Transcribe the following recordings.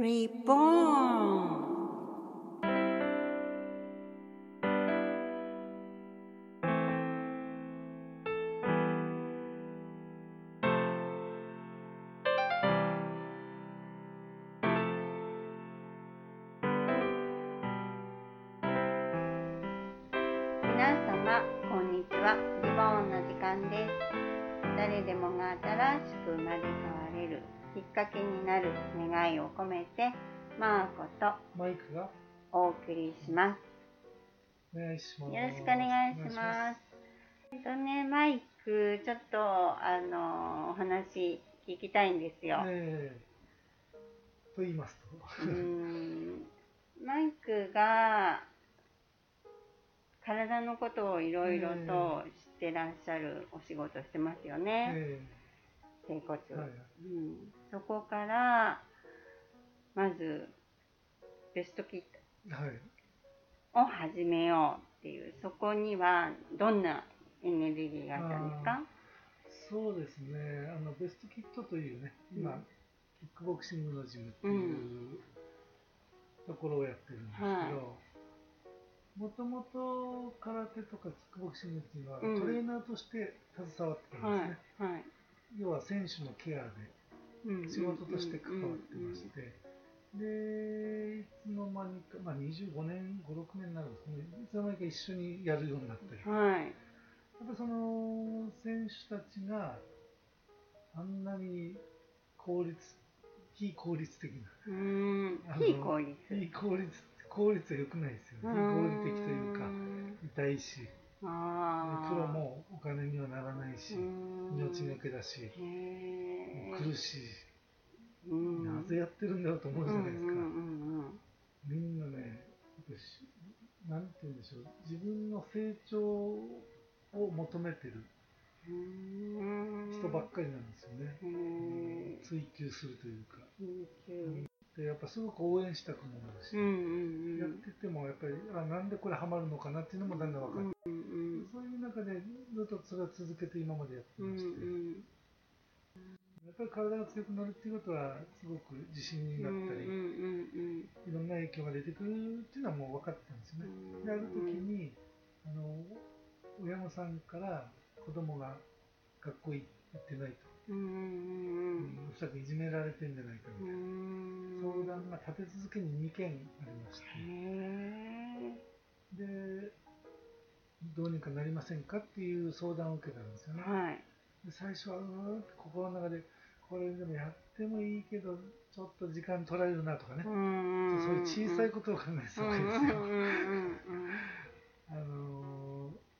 Reborn イクがお送りしまお願いします。すよろしくお願いします。えっとねマイクちょっとあのお話聞きたいんですよ、ええ。と言いますと？うーん。マイクが体のことをいろいろと知ってらっしゃるお仕事してますよね、え整骨、えはい。うん、そこからまずベストキッはい。トを始めようっていうそこにはどんなエネルギーがあったんですか？そうですね。あのベストキットというね、今、うん。キックボクシングのジムっていうところをやってるんですけはい。ど、もともと空手とかキックボクシングっていうのは、うん。トレーナーとして携わってたんはいですね。はい、要は選手のケアでうん。仕事として関わってまして、で、いつの間にか、まあ、25年、5、6年になるんですね、いつの間にか一緒にやるようになったり、やはい。っぱその選手たちがあんなに効率、非効率的な、うーん非効率。非効率、効率は良くないですよね、非合理的というか、痛いし、あー。プロもお金にはならないし、命がけだし、へ苦しい、ーうん。なぜやってるんだろうと思うじゃないですか。みんなね、やっぱしなんて言うんでしょう、自分の成長を求めてるうん人ばっかりなんですよね。追求するというか。で、やっぱすごく応援したくもなるし、やっててもやっぱり、あ、なんでこれハマるのかなっていうのもだんだん分かって、そういう中でずっとそれを続けて今までやってまして、んやっぱり体が強くなるっていうことは、すごく自信になったり、うんうんいろんな影響が出てくるっていうのはもう分かってたんですよね。うんである時にあの親御さんから子供が学校行ってないと、うんうんうんおそらくいじめられてんじゃないかうみたいな、ん相談が立て続けに2件ありまして、へでどうにかなりませんかっていう相談を受けたんですよね。ーはい。で最初はうーんって心の中でこれでもやってもいいけどちょっと時間取られるなとかね、んそういう小さいことを考えてたわけですよ。あのー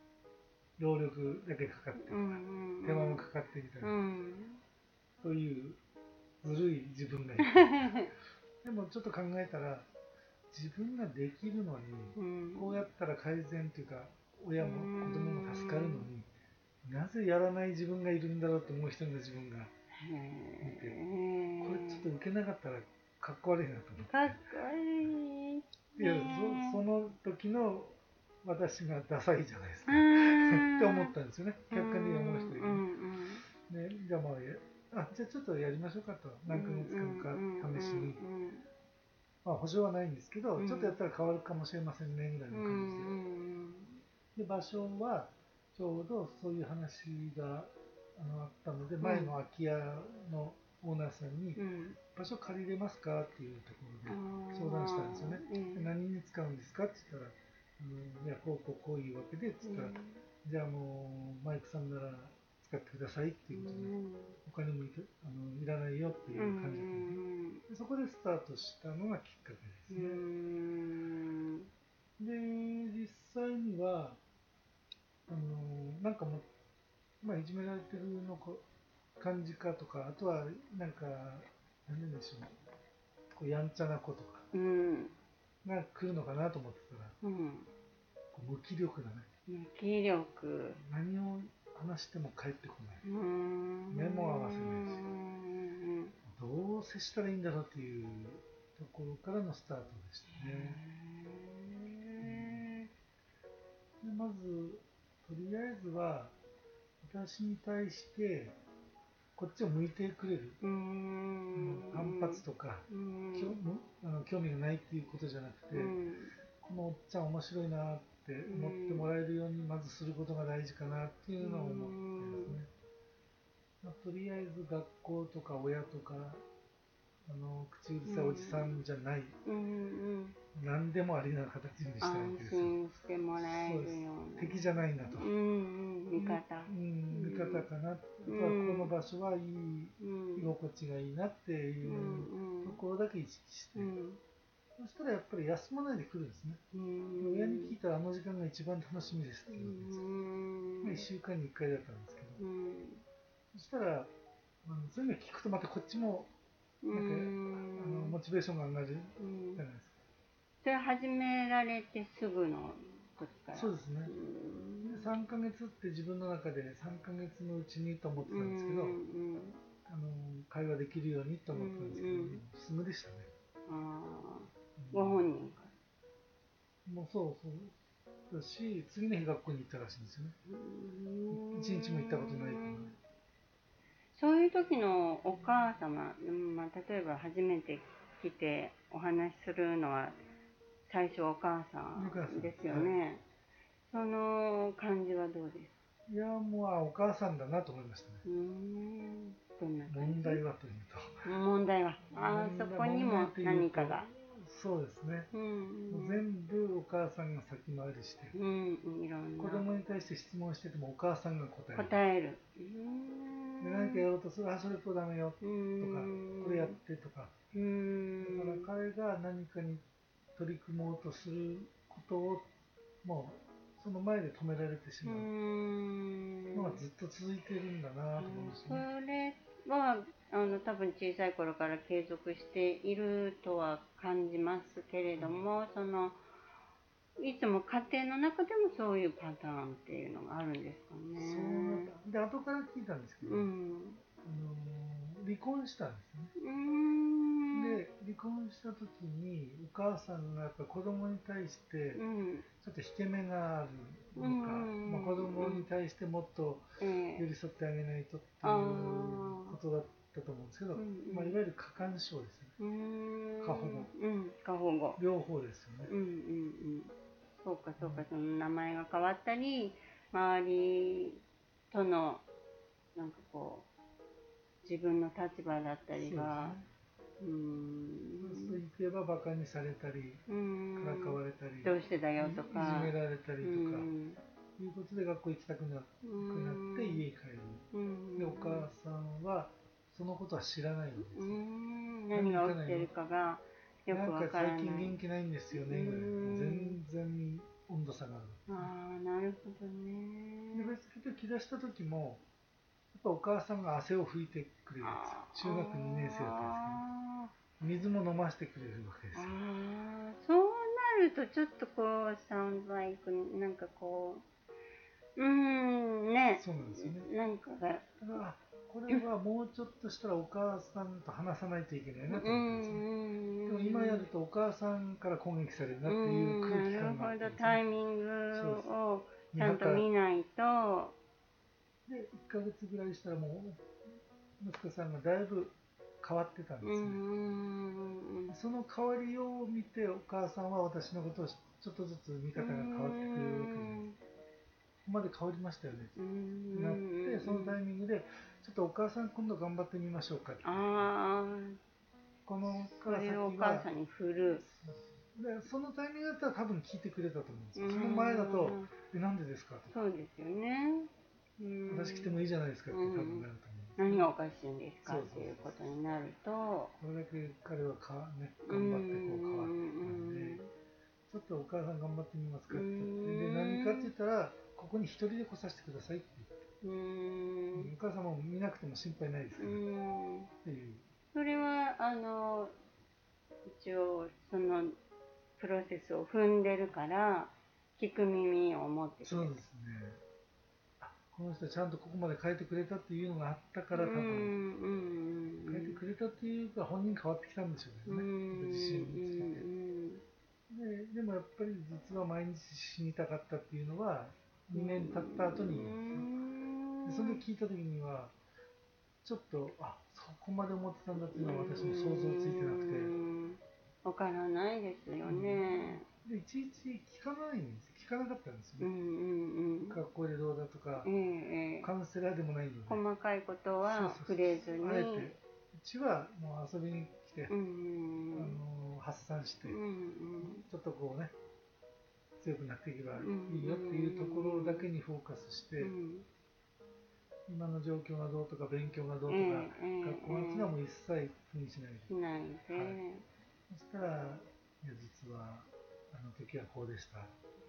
労力だけかかってる、うんうんうん。手間もかかってみたというずるい自分がいる。でもちょっと考えたら自分ができるのにうん。こうやったら改善というか親も子供も助かるのになぜやらない自分がいるんだろうと思う一人の自分がへー。これちょっと受けなかったらかっこ悪いなと思ってかっこい。いいやそその時の私がダサいじゃないですか。っって思ったんですよね。客観的に思う人いる、ね、じゃあまあやあじゃあちょっとやりましょうかと。何ヶ月間か試しに、まあ保証はないんですけど、うん。ちょっとやったら変わるかもしれませんねぐらいのうん感じで、で場所はちょうどそういう話があのあったので、ん前の空き家のオーナーさんに、場所借りれますか？っていうところで、うん相談したんですよね。何に使うんですか？って言ったら、うん、いやこうこうこういうわけでって言ったら、じゃあもうマイクさんなら使ってくださいっていうことで、お金もいてあのいらないよっていう感じだったんででそこでスタートしたのがきっかけですね。で、実際には、あのなんかもう、まあ、いじめられてるのか感じかとか、あとは、なんか、何でしょう、こうやんちゃな子とか。うん。が来るのかなと思ってたら、うん。無気力なね、無気力。何を話しても帰ってこない。うん。目も合わせないし。うんどう接したらいいんだろうっていうところからのスタートでしたね。へでまず、とりあえずは、私に対して、こっちを向いてくれる、うん。反発とか、うん。興あの興味がないっていうことじゃなくて、うん。このおっちゃん面白いなって思ってもらえるようにまずすることが大事かなっていうのを思ってですね、まあ、とりあえず学校とか親とかあの口うるさいおじさんじゃない、うんうん何でもありな形にしたいわ安けですよ。心してもらえるような。敵じゃないなと、うんうん。味方。うん、味方かな、うんこの場所はいいうん居心地がいいなっていううんところだけ意識して、うん。そしたらやっぱり休まないで来るんですね、うん。親に聞いたらあの時間が一番楽しみですってう言うんですよ、ん。まあ1週間に1回だったんですけど、うん。そしたら、うん、そういうの聞くとまたこっちもうなんか、あのんモチベーションが上がるうん。じゃないですか、それ始められてすぐの時から？そうですね、うんで3ヶ月って自分の中で3ヶ月のうちにと思ってたんですけど、うんあの会話できるようにと思ってたんですけど、うんすぐでしたね、あー。うん。ご本人かもうそうそう。だし次の日学校に行ったらしいんですよね。ら一日も行ったことないから。そういう時のお母様、うんまあ、例えば初めて来てお話しするのは最初お母さんん。ですよね、その感じはどうです？いやもうあお母さんだなと思いましたね。うーん。どんな問題はというと。問題は。あーそこにも何かが。そうですね、うん。もう全部お母さんが先回りして、うんいろんな。子供に対して質問しててもお母さんが答える。答える。何かやろうとする。あそれとダメよ。とかん。これやってとか。だから彼が何かに取り組もうとすることをもうその前で止められてしまうんのがずっと続いてるんだなと思うんですそね。れはあの多分小さい頃から継続しているとは感じますけれども、そのいつも家庭の中でもそういうパターンっていうのがあるんですかそうね。で後から聞いたんですけど、うん。あの離婚したんですね。うーん。で離婚した時にお母さんがやっぱ子供に対してうん。ちょっと引け目があるのか、うんまあ、子供に対してもっとええ寄り添ってあげないとっていうことだったと思うんですけど、まあ、いわゆる過干渉ですね。過保護。うん。過保護。両方ですよね。うんうんうん。そうかそうか、その名前が変わったり、周りとの、なんかこう、自分の立場だったりが、うーん。そういけばバカにされたり、からかわれたり、どうしてだよとか。いじめられたりとか、うんいうことで学校行きたくなくなって家に帰る。うんで、お母さんはそのことは知らないんです。ん何が起きてるかがよくわなんからない。か最近元気ないんですよね、ぐらいうん全然温度差がある。ああ、なるほどで、ね。別に来だした時も、ぱお母さんが汗を拭いてくれるんですよ。中学2年生だったんですけど。水も飲ませてくれるわけですよ。そうなるとちょっとこう、サウンドライク、なんかこう、うーん、ね。そうなんですよね。なんかが、これはもうちょっとしたらお母さんと話さないといけないなとう思ったんですね。んでも今やるとお母さんから攻撃されるなっていう空気感があなるほど、タイね。ミングを見ちゃんと見ないと、で、1ヶ月ぐらいしたらもう、息子さんがだいぶ変わってたんでうすね。ん、その変わりを見てお母さんは私のことをちょっとずつ見方が変わってくるわけです。ここまで変わりましたよね。うんなって、そのタイミングで、ちょっとお母さん今度頑張ってみましょうかって。このそから先れをおは母さんに振る。でそのタイミングだったら多分聞いてくれたと思うんですよ。その前だと、え、なんでですかとか、そうですよね。うん。私来てもいいじゃないですかって多分なると思う。んです何がおかしいんですか？っていうことになると、これだけ彼はか、ね、頑張ってこう変わってきたんで、ちょっとお母さん頑張ってみますかって。言って、で、うん何かって言ったら、ここに一人で来させてくださいって言って、うん、お母さんも見なくても心配ないですかうら、っん、ていう。それはあの一応そのプロセスを踏んでるから聞く耳を持ってそうですね。あこの人はちゃんとここまで変えてくれたっていうのがあったから、多分、変えてくれたっていうか、本人変わってきたんでしょうね、うん自信を見つけて。ででもやっぱり実は毎日死にたかったっていうのは2年経った後に。でその時聞いた時にはちょっとあそこまで思ってたんだっていうのは私も想像ついてなくて。うん。わからないですよね。でいちいち聞かないんです聞かなかったんですよ、うんうんうん。学校でどうだとかええええカウンセラーでもないので。細かいことは触れずに。あえてうちはもう遊びに来て、うんうんあの発散して、うんうん。ちょっとこうね強くなっていけばいいよっていうところだけにフォーカスして、うん。今の状況がどうとか勉強がどうとか、ええええ学校のっていうのはもう一切気にしないで、しないで、はい。そしたらいや実はあの時はこうでした、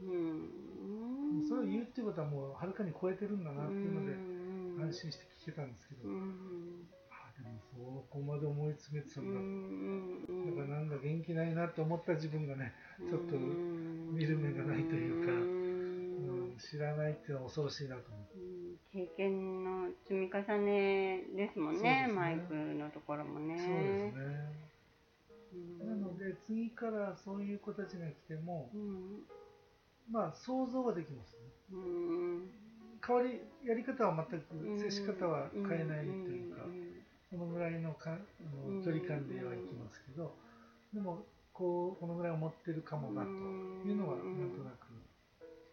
うん。それを言うっていうことはもうはるかに超えてるんだなっていうのでうん。安心して聞けたんですけど、うん。あでもそこまで思い詰めてたうん。だ、んだからなんだ元気ないなと思った自分がね、ちょっと見る目がないというかうん。うん、知らないっていうのは恐ろしいなと思って。うん。経験の積み重ねですもんねね。マイクのところもね。そうですね。うん。なので次からそういう子たちが来ても、うんまあ想像はできますね。うん。変わりやり方は全く接し方は変えないというか、んこのぐらいのかあうんの距離感ではいきますけど、でもこうこのぐらい思ってるかもなというのはなんとなく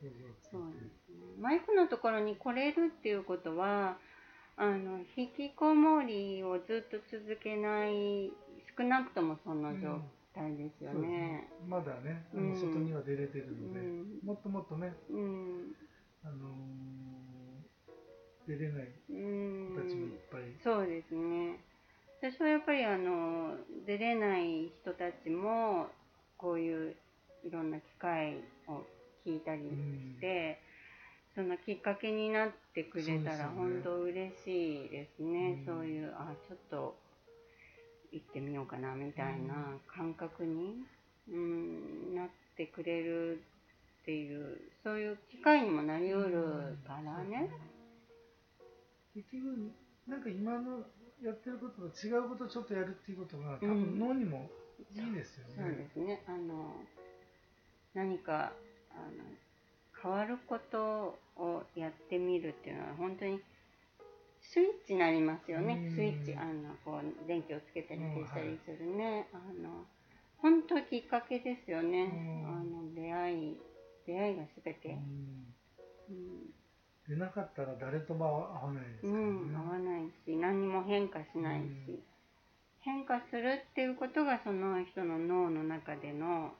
想像ついて。そうですね。マイクのところに来れるっていうことは、あの引きこもりをずっと続けない、少なくともその状態ですよね。ね。まだね、あうん。の外には出れてるので、うん。もっともっとね、うん。あのー出れないうん。子たちもいっぱい、そうですね。私はやっぱりあの出れない人たちもこういういろんな機会を聞いたりして、そのきっかけになってくれたら本当嬉しいですね。うん。そういうあちょっと行ってみようかなみたいな感覚に、うん、なってくれるっていうそういう機会にもなりうるからね。結局なんか今のやってることと違うことをちょっとやるっていうことが多うん分脳にもいいですよそうね。ですね。あの何かあの変わることをやってみるっていうのは本当にスイッチになりますよね。うんスイッチあのこう電気をつけたり消したりするね。あの本当きっかけですよね。うんあの出会い出会いがすべて。うんうん出なかったら誰とも会わないですからね。うん、合わないし何にも変化しないし、うん変化するっていうことがその人の脳の中での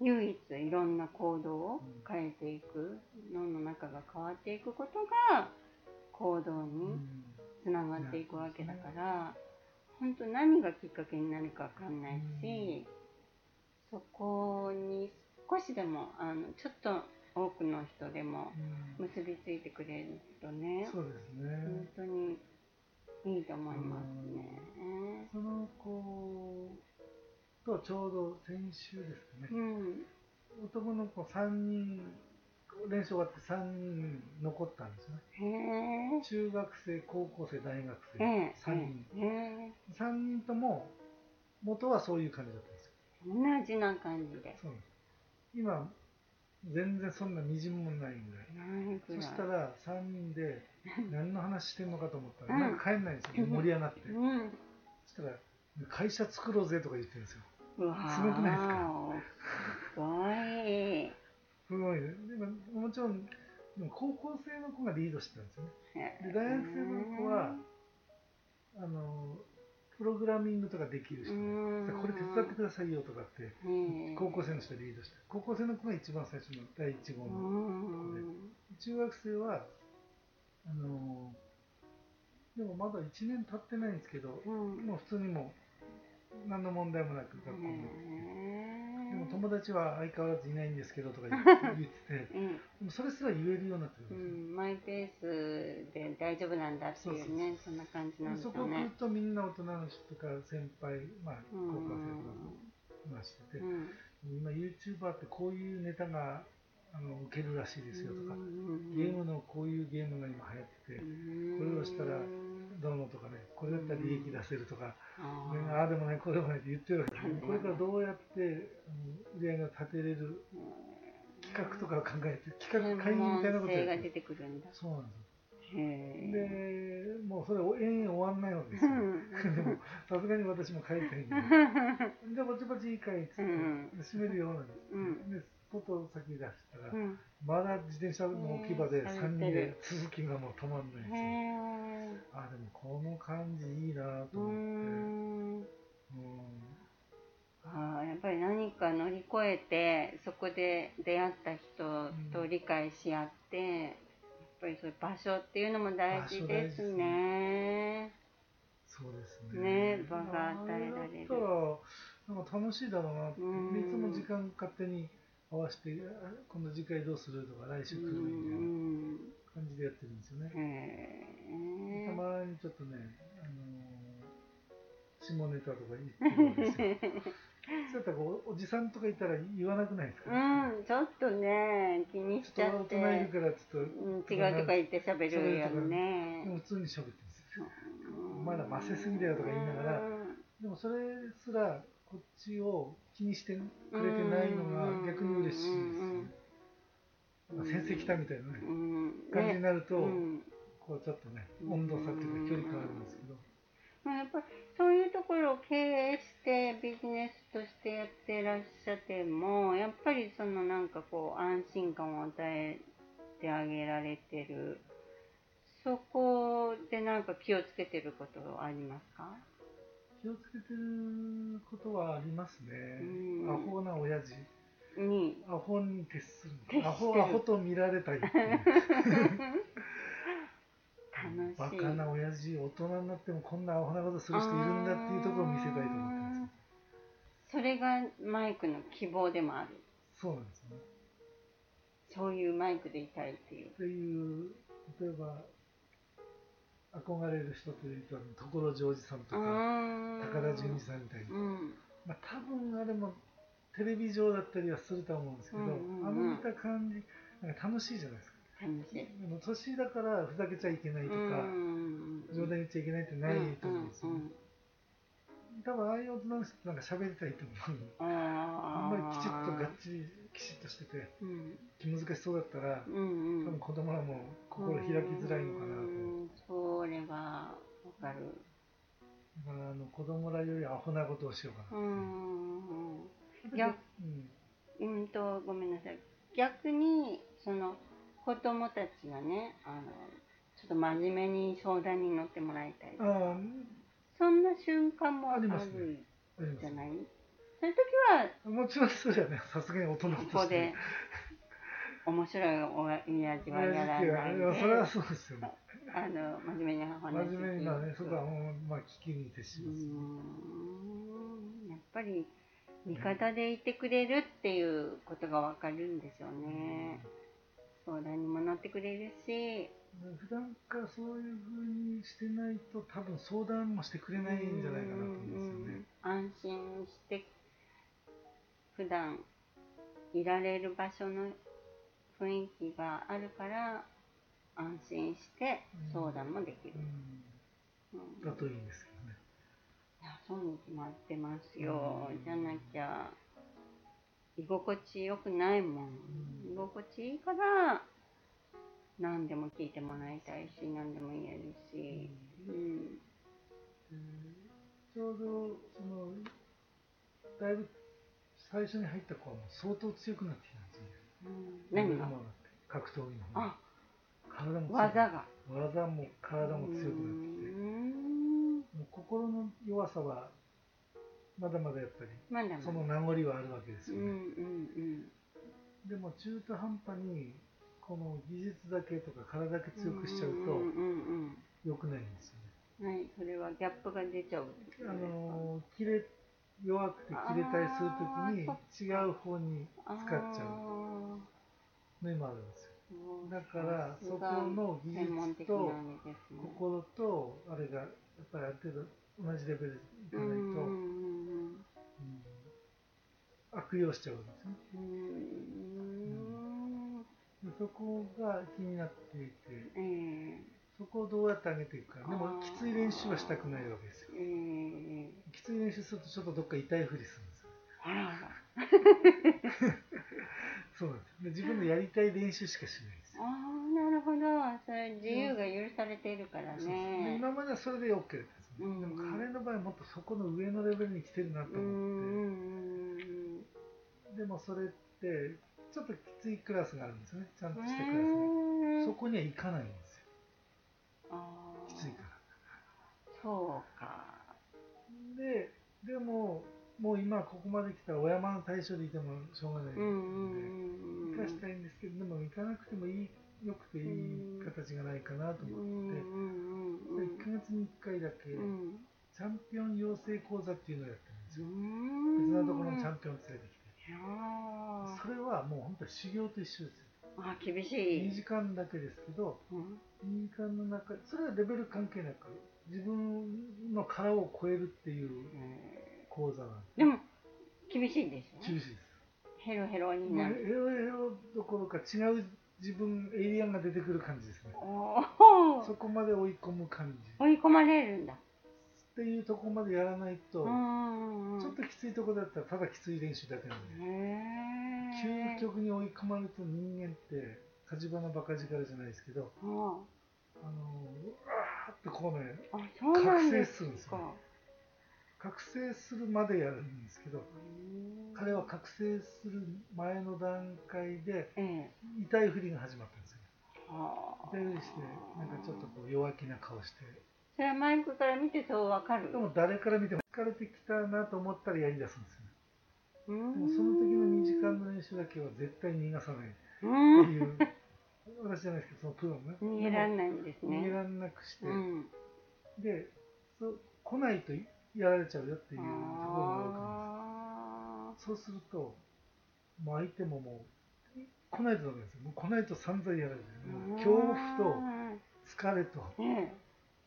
唯一いろんな行動を変えていく、脳の中が変わっていくことが行動うにんつながっていくわけだから、本当何がきっかけになるかわかんないし、そこに少しでもあのちょっと多くの人でもうん結びついてくれるとね、そうですね。本当にいいと思いますね。その子とちょうど先週ですかね、うん。男の子3人、練習終わって3人残ったんですよね。中学生、高校生、大学生、ええ。3人。ええ。3人とも元はそういう感じだったんですよ。同じな感じで。そうです今、全然そんなみじんもないぐらい。そしたら3人で何の話してんのかと思ったら、うんなんか帰んないんですよ、盛り上がって。うん。そしたら、会社作ろうぜとか言ってるんですよ。すごくないですか？すごい。すごいね。でももちろん、でも高校生の子がリードしてたんですよね。で大学生の子は、あの、プログラミングとかできる人で、うんこれ手伝ってくださいよとかって、うん、高校生の人がリードして、高校生の子が一番最初の第1号うの。ん。中学生は、あの、でもまだ1年経ってないんですけど、うん。もう普通にもう何の問題もなく学校に行ってへでも友達は相変わらずいないんですけどとか言っててて、うん。それすら言えるようになってるんですよ。ん、マイペースで大丈夫なんだっていうね、そんな感じなんでしょそこ来るうね。とみんな大人の人とか先輩、まあ、うん高校生とか話してて、うん今 YouTuber ってこういうネタがあの受けるらしいですよとか、うんゲームのこういうゲームが今流行ってて、これをしたらどうのとかね、これだったら利益出せるとか、あねああでもない、こうでもないって言ってるわけですね。これからどうやって売り上げを立てれる企画とかを考えて、企画会議みたいなことやってる。そうなんですよ。でもうそれ延々終わんないわけですよ。でもさすがに私も帰りたいんで。じゃあぼちぼちいいかいっつって閉めるようなんです、うん、で外先出したら、うん、まだ自転車の置き場で3人で続きがもう止まんないんですよ。あでもこの感じいいなとえてそこで出会った人と理解し合って、ぱりそういう場所っていうのも大事ですね。そうですね。ね、場が与えられる。なんか楽しいだろうなって、いつも時間勝手に合わせて、この次回どうするとか、来週来るみたいな感じでやってるんですよね。たまにちょっとね、あのー、下ネタとか言ってるんですよ。そうやったらおじさんとかいたら言わなくないですか、うん、ちょっとね、気にしちゃって。大人いるからちょっと、うん、違うとか言って喋るやんね。でも普通に喋ってるんですよ。まだませすぎだよとか言いながら、でもそれすらこっちを気にしてくれてないのが逆に嬉しいですよね。先生来たみたいなね、感じになると、こうちょっとね、温度差っていうか距離感あるんですけど。やっぱりそういうところを経営してビジネスとしてやってらっしゃってもやっぱりそのなんかこう安心感を与えてあげられてる。そこでなんか気をつけてることありますか？気をつけてることはありますね。アホな親父。に。アホに徹する。アホアホと見られたい バカな親父大人になってもこんなアホなことする人いるんだっていうところを見せたいと思ってます。それがマイクの希望でもある。そうなんですね。そういうマイクでいたいっていう。っていう例えば憧れる人というと所ジョージさんとか高田純次さんみたいな、うん、まあ、多分あれもテレビ上だったりはすると思うんですけど、うんうんうん、あの見た感じなんか楽しいじゃないですか楽しい。年だからふざけちゃいけないとか、冗談言っちゃいけないってないと思うんですよ、ね。多分ああいう大人の人なんか喋りたいと思う。あんまりきちっとがっちりきちっとしてて、うん、気難しそうだったら、うんうん、多分子供らも心開きづらいのかなと。それはわかる。だからあの子供らよりアホなことをしようかな。うんうん、うんとごめんなさい。逆にその子供たちがねあのちょっと真面目に相談に乗ってもらいたいそんな瞬間もあるじゃない、そういう時はもちろんそうじゃね。さすがに大人として。ここで面白いおやじはやらないで。それはそうですよ、ね、あの真面目に話真面目なねそこはもうまあ聞きに徹します、やっぱり味方でいてくれるっていうことがわかるんですよね、うん相談にも乗ってくれるし普段からそういうふうにしてないと多分相談もしてくれないんじゃないかなと思うんですよね。安心して普段いられる場所の雰囲気があるから安心して相談もできる。だといいんですけどね。いやそうに決まってますよ。じゃなきゃ。居心地よくないもん、居心地いいから何でも聞いてもらいたいし何でも言えるし、うん、ちょうどそのだいぶ最初に入った子はもう相当強くなってきたんですよ、うん、何が？格闘技の方体も技が。技も体も強くなってきて。もう心の弱さはまだまだやっぱりまだまだ。その名残はあるわけですよね、うんうんうん、でも中途半端にこの技術だけとか体だけ強くしちゃうとよくないんですよね、はいそれはギャップが出ちゃうあの切れ弱くて切れたりするときに違う方に使っちゃうのもあるんですよ。だからそこの技術と心とあれがやっぱりある程度同じレベルでいかないと悪用しちゃうんですね。うん、そこが気になっていて、えー、そこをどうやって上げていくか。でも、きつい練習はしたくないわけですよ。えー、きつい練習するとちょっとどっか痛いふりするんですよ。あらら。そうなんですで。自分のやりたい練習しかしないですよ。ああ、なるほほどそれ自由が許されているからそうそうでね今まではそれで OK だったんですよ、うんでも彼の場合はもっとそこの上のレベルに来てるなと思って、んでもそれってちょっときついクラスがあるんですよね。ちゃんとうんしたクラスが、うん。そこには行かないんですよ。きついから。そうか。ででももう今ここまで来たらお山の対象でいてもしょうがないので、うん行かしたいんですけどでも行かなくてもいいよくていい形がないかなと思うんって、うんうん。で1ヶ月に1回だけ、うん。チャンピオン養成講座っていうのをやってるんですうよ、ん。別のところのチャンピオンを連れてきてそれはもう本当に修行と一緒ですよ。あ厳し2い時間だけですけどうん。2時間の中それはレベル関係なく自分の殻を超えるっていうえ講座なんーでも厳しいですよね。厳しいです。ヘロヘロになる。エロエロどころか違う自分エイリアンが出てくる感じですね。おそこまで追い込む感じ。追い込まれるんだっていうところまでやらないと、ちょっときついところだったらただきつい練習だけなんで、へ究極に追い込まれると人間って火事場のバカ力じゃないですけどああのうわーってこうね覚醒するんですよ覚醒するまでやるんですけどうん彼は覚醒する前の段階でええ。痛いふりが始まったんですよはあ。痛いふりしてなんかちょっとこう弱気な顔してそれはマイクから見てそうわかる？でも誰から見ても疲れてきたなと思ったらやりだすんですよもその時の2時間の練習だけは絶対逃がさないってうんいう 私じゃないですけどそのプロのね逃げられないんですね。逃げられなくして、うん。でそ来ないとやられちゃうよっていうところがあるからあそうするともう相手ももう来ないとダメですよ。もう来ないと散々やられる。恐怖と疲れと。ええ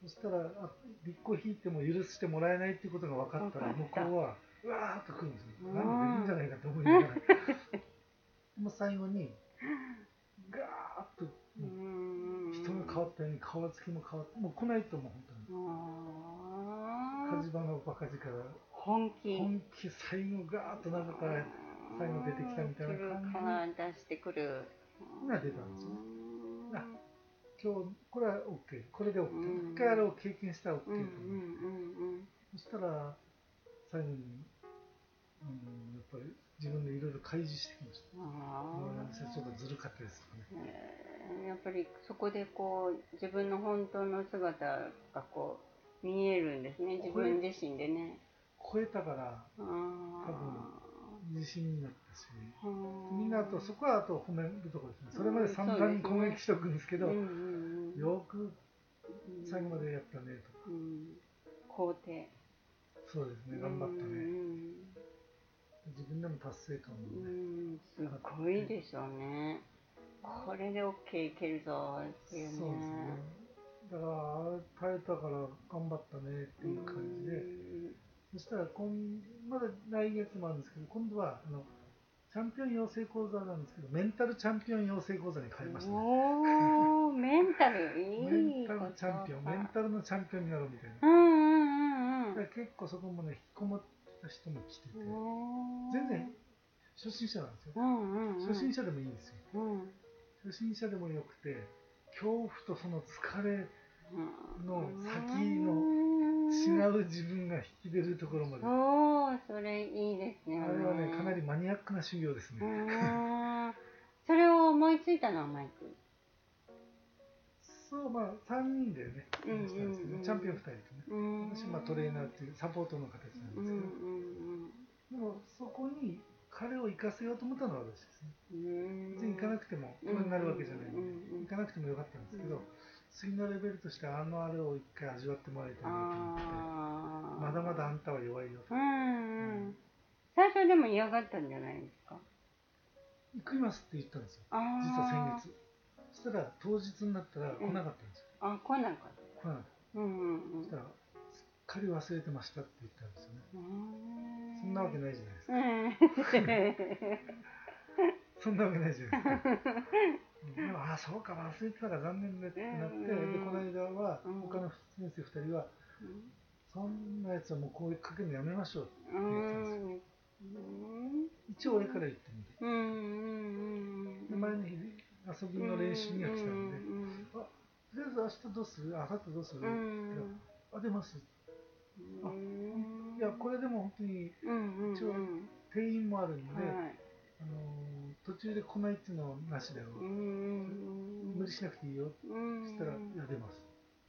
そしたらあ立候引いても許してもらえないっていうことが分かったら向こうはうわーっと来るんですよ。うん。なんでいいんじゃないかと思いながらもう最後にガーッと人が変わったように顔つきも変わってもう来ないともう本当に。火事場のバカ力本気。本気最後ガーッと中から最後出てきたみたいな感じ。から出してくる。が出たんですようんあ今日これは OK これで OK うん。一回あれを経験したら OK とそしたら最後に、うん、やっぱり自分でいろいろ開示してきました。うんあちょっとずるかったですとかね。え。ーやっぱりそこでこう自分の本当の姿がこう見えるんですね。自分自身でね。超えたからあー。自信になったしあーみん。なあとそこはあと褒めるところですね。それまで散々に攻撃しておくんですけど、うんうんうん。よくうん最後までやったねと。か、うん。肯定。そうですね。頑張ったうね、ん自分でも達成感もうね、ん。すごいでしょうね。これで OK いけるぞっていうね。そうですねだから耐えたから頑張ったねっていう感じで、そしたら今まだ来月もあるんですけど今度はあのチャンピオン養成講座なんですけどメンタルチャンピオン養成講座に変えましたね。おおメンタルいいメンタルチャンピオンメンタルのチャンピオンになろうみたいな、うんうんうんだから結構そこもね引きこもった人も来てて、うん全然初心者なんですよ、うんうんうん。初心者でもいいんですよ。うん。初心者でもよくて恐怖とその疲れの先の違う自分が引き出るところまで、おおそれいいですね。あれはねかなりマニアックな修行ですね、うんそれを思いついたのはマイク？そうまあ3人でねうんうんうんしたん。ですけどねチャンピオン2人とねうん私まあトレーナーっていうサポートの形なんうんですけど、でもそこに彼を生かせようと思ったのは私ですね。うん別に行かなくてもプロになるわけじゃないんで、うんうん行かなくてもよかったんですけど、うん次のレベルとしてあのあれを一回味わってもらいたいなと思って。まだまだあんたは弱いよと。うんうん。最初でも嫌がったんじゃないですか？行きますって言ったんですよ。実は先月。そしたら当日になったら来なかったんですよ、あ来なかっ来なかった。うんうんうん。たそしたらすっかり忘れてましたって言ったんですよね。うん。そんなわけないじゃないですか。うん。そんなわけないじゃないですか ああそうか忘れてたから残念ねってなって、うん。でこの間はうん。他の先生2人は、そんなやつはもうこういうかけるのやめましょうってう言ってたんですよ。一応俺から言ってみて。で前の日あ遊びの練習には来たんで、うんあとりあえず明日どうする？あさってどうする、うん。あ出ます。あうん。いやこれでも本当に一応定員もあるんで、はい。あのー途中で来ないっていうのはなしだよ、無理しなくていいよ。ってうん。言ったら「いや出ます」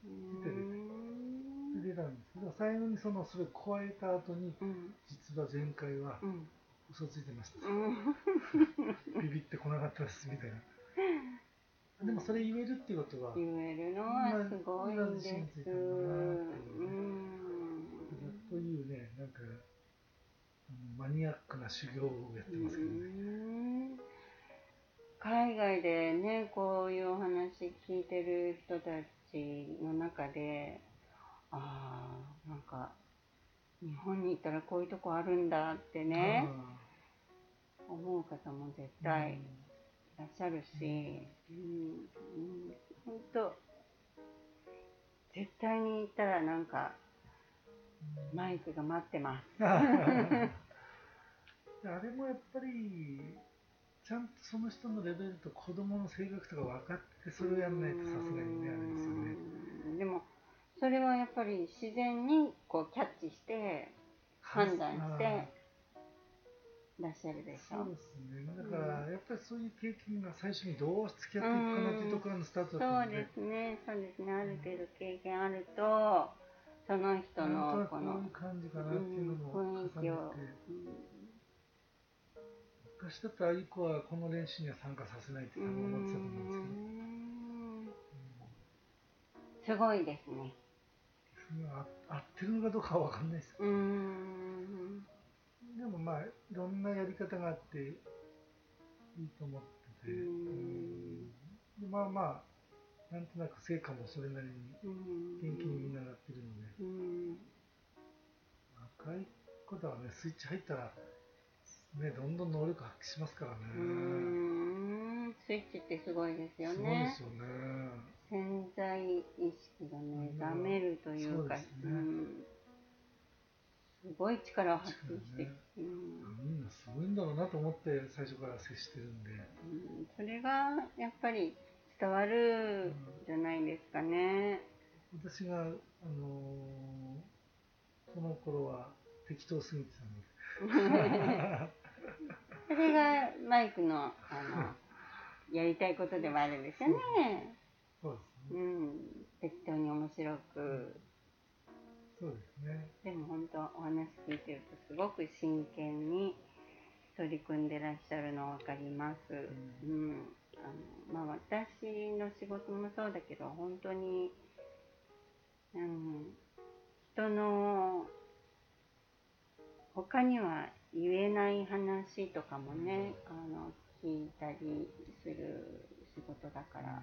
うん。で出たんですけど最後にそのそれを超えた後にうん。実は前回はうん。嘘ついてました、うん。ビビってこなかったですみたいな。でもそれ言えるっていうことは、言えるのはすごいんです。ついたんだなっていう。ねうん。というねなんかマニアックな修行をやってますけどね、うん海外でねこういうお話聞いてる人たちの中でああなんか日本に行ったらこういうとこあるんだってねあ思う方も絶ー対いらっしゃるし、うんうん、本当絶対に行ったらなんかうんマイクが待ってます。あれもやっぱりちゃんとその人のレベルと子供の性格とか分かってそれをやんないとさすがにねあれですよね。うん。でもそれはやっぱり自然にこうキャッチして判断してらっしゃるでしょ。そうですね。だからやっぱりそういう経験が最初にどう付き合っていくかなっていうところのスタートだったので。そうですね。そうですね。ある程度経験あるとその人のこの感じかなっていうのもうん重ねてたらあい子はこの練習には参加させないってう多分思ってたと思うんんですすごいですね合ってるのかどうかは分かんないですうん。でもまあいろんなやり方があっていいと思ってて、まあまあなんとなく成果もそれなりにうん元気にみんななってるので、うん。若い子だはねスイッチ入ったらねどんどん能力発揮しますからね、うん。スイッチってすごいですよすごいでね。すよね潜在意識が目覚めるというか、そうん、すごい力を発揮して、力ね。うん。みんなすごいんだろうなと思って最初から接してるんで、うん、それがやっぱり伝わるんじゃないですかね。私が、あのーその頃は適当すぎてたんで それがマイクのあのやりたいことでもあるんですよね。そうですねうん、適当に面白く。そうですねでも本当お話聞いてるとすごく真剣に取り組んでらっしゃるの分かります。うん、あのまあ私の仕事もそうだけど本当に、うん、人の他には言えない話とかもねあの聞いたりする仕事だから。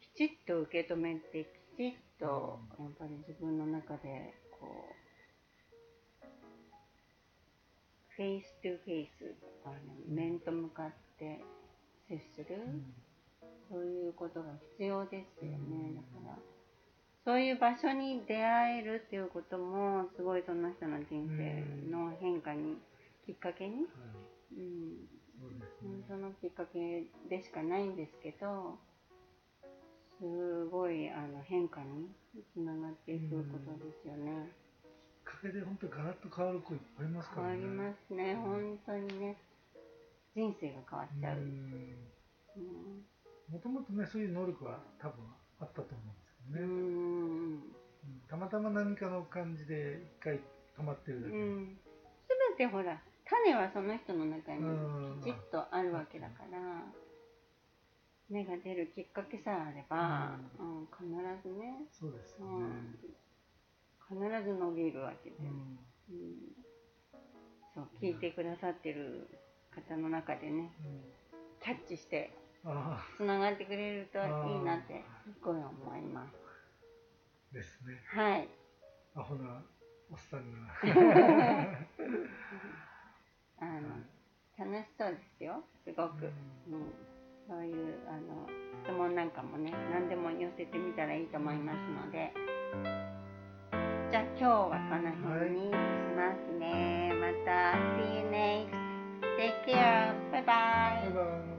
きちっと受け止めてきちっとやっぱり自分の中でこう face to face あの面と向かって接する、うん。そういうことが必要ですよね、だからそういう場所に出会えるっていうこともすごいその人の人生の変化にきっかけに、はいうん、そのきっかけでしかないんですけどすごいあの変化につながっていくことですよね。きっかけで本当にガラッと変わる子いっぱいいますからね。変わりますね。本当にね。人生が変わっちゃう。もともとねそういう能力は多分あったと思うね、うん。うんたまたま何かの感じで一回止まってるだけ。で、うん、全てほら種はその人の中にうん。きちっとあるわけだから芽が出るきっかけさえあれば、うん。必ずね、そうですようね、ん、必ず伸びるわけで、うん。うん。そう聞いてくださってる方の中でねうん。キャッチしてあつながってくれるといいなってすっごい思います。あですね。はい。アホなおっさんが。あの、楽しそうですよ。すごく、うん、うん、そういうあの質問なんかもね何でも寄せてみたらいいと思いますので。じゃあ今日はこの辺にしますね、はい、また。See you next. Take care. Bye bye, bye, bye.